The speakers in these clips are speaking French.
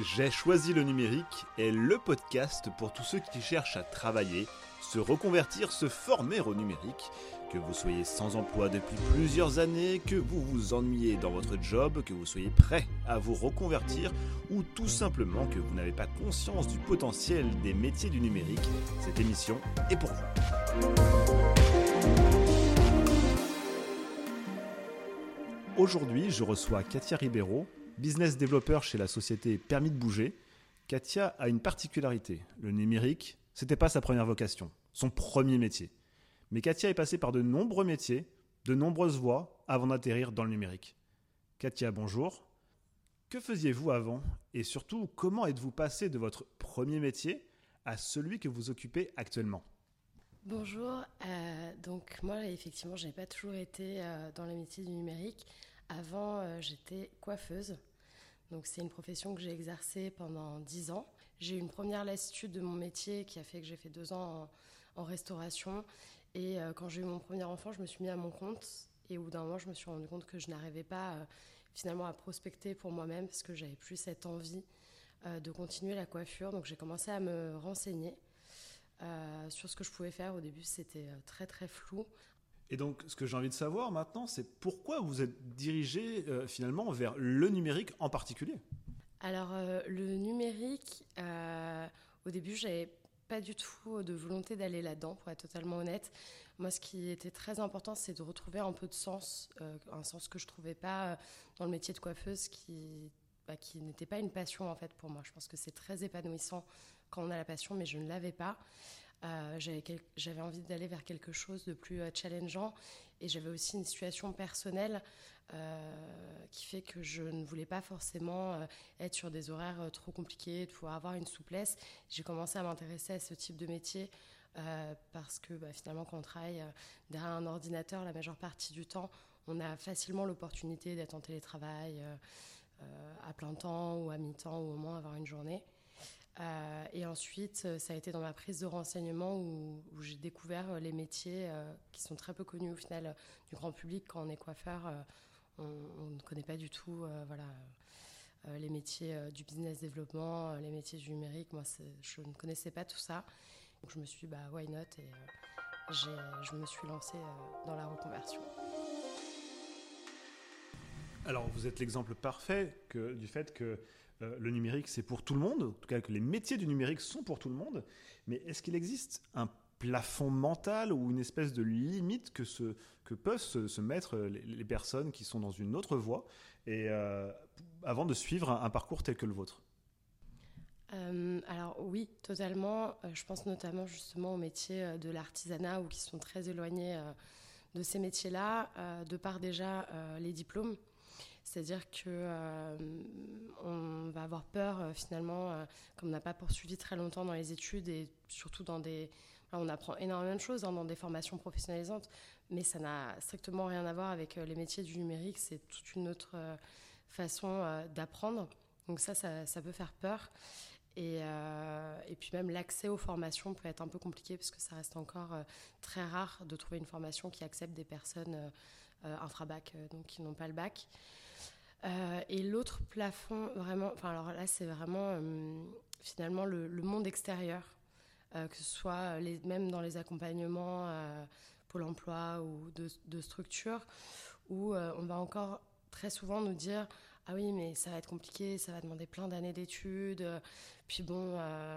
J'ai choisi le numérique est le podcast pour tous ceux qui cherchent à travailler, se reconvertir, se former au numérique. Que vous soyez sans emploi depuis plusieurs années, que vous vous ennuyez dans votre job, que vous soyez prêt à vous reconvertir ou tout simplement que vous n'avez pas conscience du potentiel des métiers du numérique, cette émission est pour vous. Aujourd'hui, je reçois Katia Ribeiro, business développeur chez la société Permis de bouger, Katia a une particularité. Le numérique, c'était pas sa première vocation, son premier métier. Mais Katia est passée par de nombreux métiers, de nombreuses voies avant d'atterrir dans le numérique. Katia, bonjour. Que faisiez-vous avant Et surtout, comment êtes-vous passé de votre premier métier à celui que vous occupez actuellement? Bonjour, euh, donc moi effectivement je n'ai pas toujours été euh, dans le métier du numérique. Avant euh, j'étais coiffeuse, donc c'est une profession que j'ai exercée pendant dix ans. J'ai eu une première lassitude de mon métier qui a fait que j'ai fait deux ans en, restauration. Et quand j'ai eu mon premier enfant, je me suis mis à mon compte. Et au bout d'un moment, je me suis rendu compte que je n'arrivais pas finalement à prospecter pour moi-même parce que j'avais plus cette envie de continuer la coiffure. Donc j'ai commencé à me renseigner. Euh, sur ce que je pouvais faire. Au début, c'était euh, très très flou. Et donc, ce que j'ai envie de savoir maintenant, c'est pourquoi vous êtes dirigé euh, finalement vers le numérique en particulier? Alors, le numérique, au début, j'avais pas du tout de volonté d'aller là-dedans, pour être totalement honnête. Moi, ce qui était très important, c'est de retrouver un peu de sens, un sens que je trouvais pas dans le métier de coiffeuse, bah, qui n'était pas une passion en fait pour moi. Je pense que c'est très épanouissant quand on a la passion, mais je ne l'avais pas. Euh, j'avais envie d'aller vers quelque chose de plus euh, challengeant et j'avais aussi une situation personnelle euh, qui fait que je ne voulais pas forcément être sur des horaires trop compliqués, de pouvoir avoir une souplesse. J'ai commencé à m'intéresser à ce type de métier parce que bah, finalement quand on travaille derrière un ordinateur la majeure partie du temps, on a facilement l'opportunité d'être en télétravail à plein temps ou à mi-temps ou au moins avoir une journée. Euh, et ensuite, euh, ça a été dans ma prise de renseignement où, j'ai découvert euh, les métiers qui sont très peu connus au final du grand public. Quand on est coiffeur, on, ne connaît pas du tout voilà, les métiers du business développement, les métiers du numérique. Moi, je ne connaissais pas tout ça. Donc je me suis dit, bah, why not? Et je me suis lancée dans la reconversion. Alors, vous êtes l'exemple parfait du fait que euh, le numérique, c'est pour tout le monde, en tout cas que les métiers du numérique sont pour tout le monde, mais est-ce qu'il existe un plafond mental ou une espèce de limite que, que peuvent se, mettre les, personnes qui sont dans une autre voie et, euh, avant de suivre un, parcours tel que le vôtre? Euh, alors oui, totalement. je pense notamment justement aux métiers de l'artisanat ou qui sont très éloignés de ces métiers-là, de par déjà les diplômes. C'est-à-dire que euh, on va avoir peur euh, finalement, euh, comme on n'a pas poursuivi très longtemps dans les études et surtout dans des, on apprend énormément de choses hein, dans des formations professionnalisantes, mais ça n'a strictement rien à voir avec les métiers du numérique. C'est toute une autre façon d'apprendre. Donc ça, ça, peut faire peur. Et, et, puis même l'accès aux formations peut être un peu compliqué parce que ça reste encore très rare de trouver une formation qui accepte des personnes infra-bac, donc qui n'ont pas le bac. Euh, et l'autre plafond, vraiment, enfin alors là c'est vraiment euh, finalement le, monde extérieur, euh, que ce soit même dans les accompagnements Pôle emploi ou de structures, où on va encore très souvent nous dire ah oui mais ça va être compliqué, ça va demander plein d'années d'études, puis bon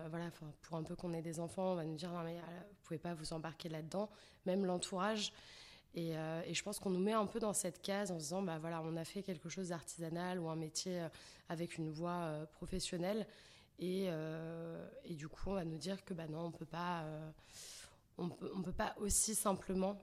voilà, pour un peu qu'on ait des enfants, on va nous dire non mais vous pouvez pas vous embarquer là-dedans, même l'entourage. Euh, et, je pense qu'on nous met un peu dans cette case en se disant, bah voilà, on a fait quelque chose d'artisanal ou un métier euh, avec une voie euh, professionnelle. Et, du coup, on va nous dire que bah non, on peut pas, on on peut, pas aussi simplement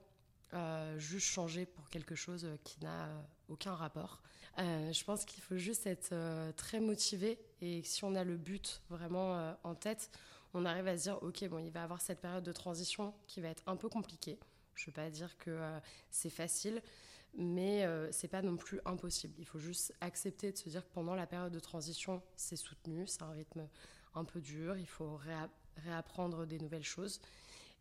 juste changer pour quelque chose qui n'a aucun rapport. je pense qu'il faut juste être très motivé et si on a le but vraiment en tête, on arrive à se dire, ok, bon, il va y avoir cette période de transition qui va être un peu compliquée je ne veux pas dire que euh, c'est facile, mais euh, c'est pas non plus impossible. Il faut juste accepter de se dire que pendant la période de transition, c'est soutenu, c'est un rythme un peu dur, il faut réapprendre des nouvelles choses.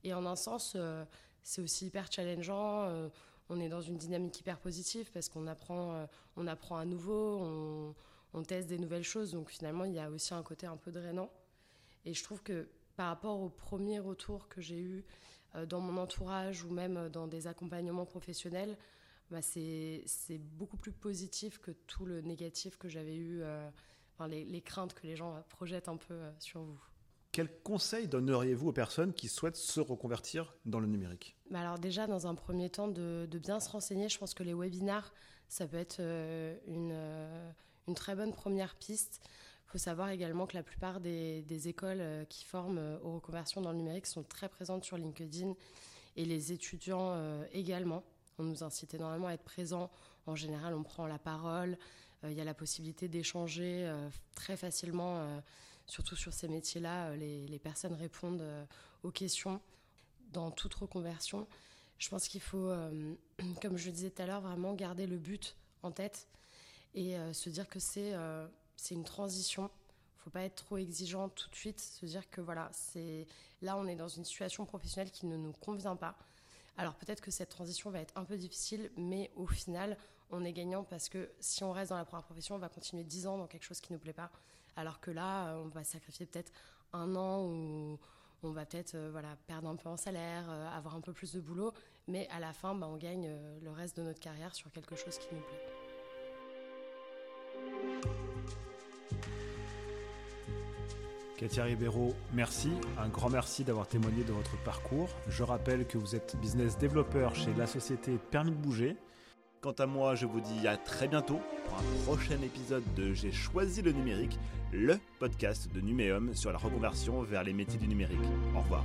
Et en un sens, euh, c'est aussi hyper challengeant. on est dans une dynamique hyper positive parce qu'on apprend, on apprend à nouveau, on, teste des nouvelles choses. Donc finalement, il y a aussi un côté un peu drainant. Et je trouve que par rapport au premier retour que j'ai eu euh, dans mon entourage ou même dans des accompagnements professionnels, bah c'est beaucoup plus positif que tout le négatif que j'avais eu, euh, les, craintes que les gens projettent un peu euh, sur vous. Quels conseils donneriez-vous aux personnes qui souhaitent se reconvertir dans le numérique? Bah Alors déjà, dans un premier temps, de, bien se renseigner. Je pense que les webinars, ça peut être une, une très bonne première piste. Il faut savoir également que la plupart des, écoles euh, qui forment euh, aux reconversions dans le numérique sont très présentes sur LinkedIn et les étudiants euh, également. On nous incite énormément à être présents. En général, on prend la parole. Il y a la possibilité d'échanger très facilement, surtout sur ces métiers-là. Les, les, personnes répondent aux questions dans toute reconversion. Je pense qu'il faut, comme je le disais tout à l'heure, vraiment garder le but en tête et euh, se dire que c'est euh, une transition. Il faut pas être trop exigeant tout de suite, se dire que voilà, c'est là on est dans une situation professionnelle qui ne nous convient pas. Alors peut-être que cette transition va être un peu difficile, mais au final, on est gagnant parce que si on reste dans la première profession, on va continuer 10 ans dans quelque chose qui ne nous plaît pas. Alors que là, on va sacrifier peut-être un an où on va peut-être euh, voilà, perdre un peu en salaire, avoir un peu plus de boulot, mais à la fin, bah, on gagne le reste de notre carrière sur quelque chose qui nous plaît. Katia Ribeiro, merci. Un grand merci d'avoir témoigné de votre parcours. Je rappelle que vous êtes business développeur chez la société Permis de Bouger. Quant à moi, je vous dis à très bientôt pour un prochain épisode de J'ai choisi le numérique, le podcast de Numéum sur la reconversion vers les métiers du numérique. Au revoir.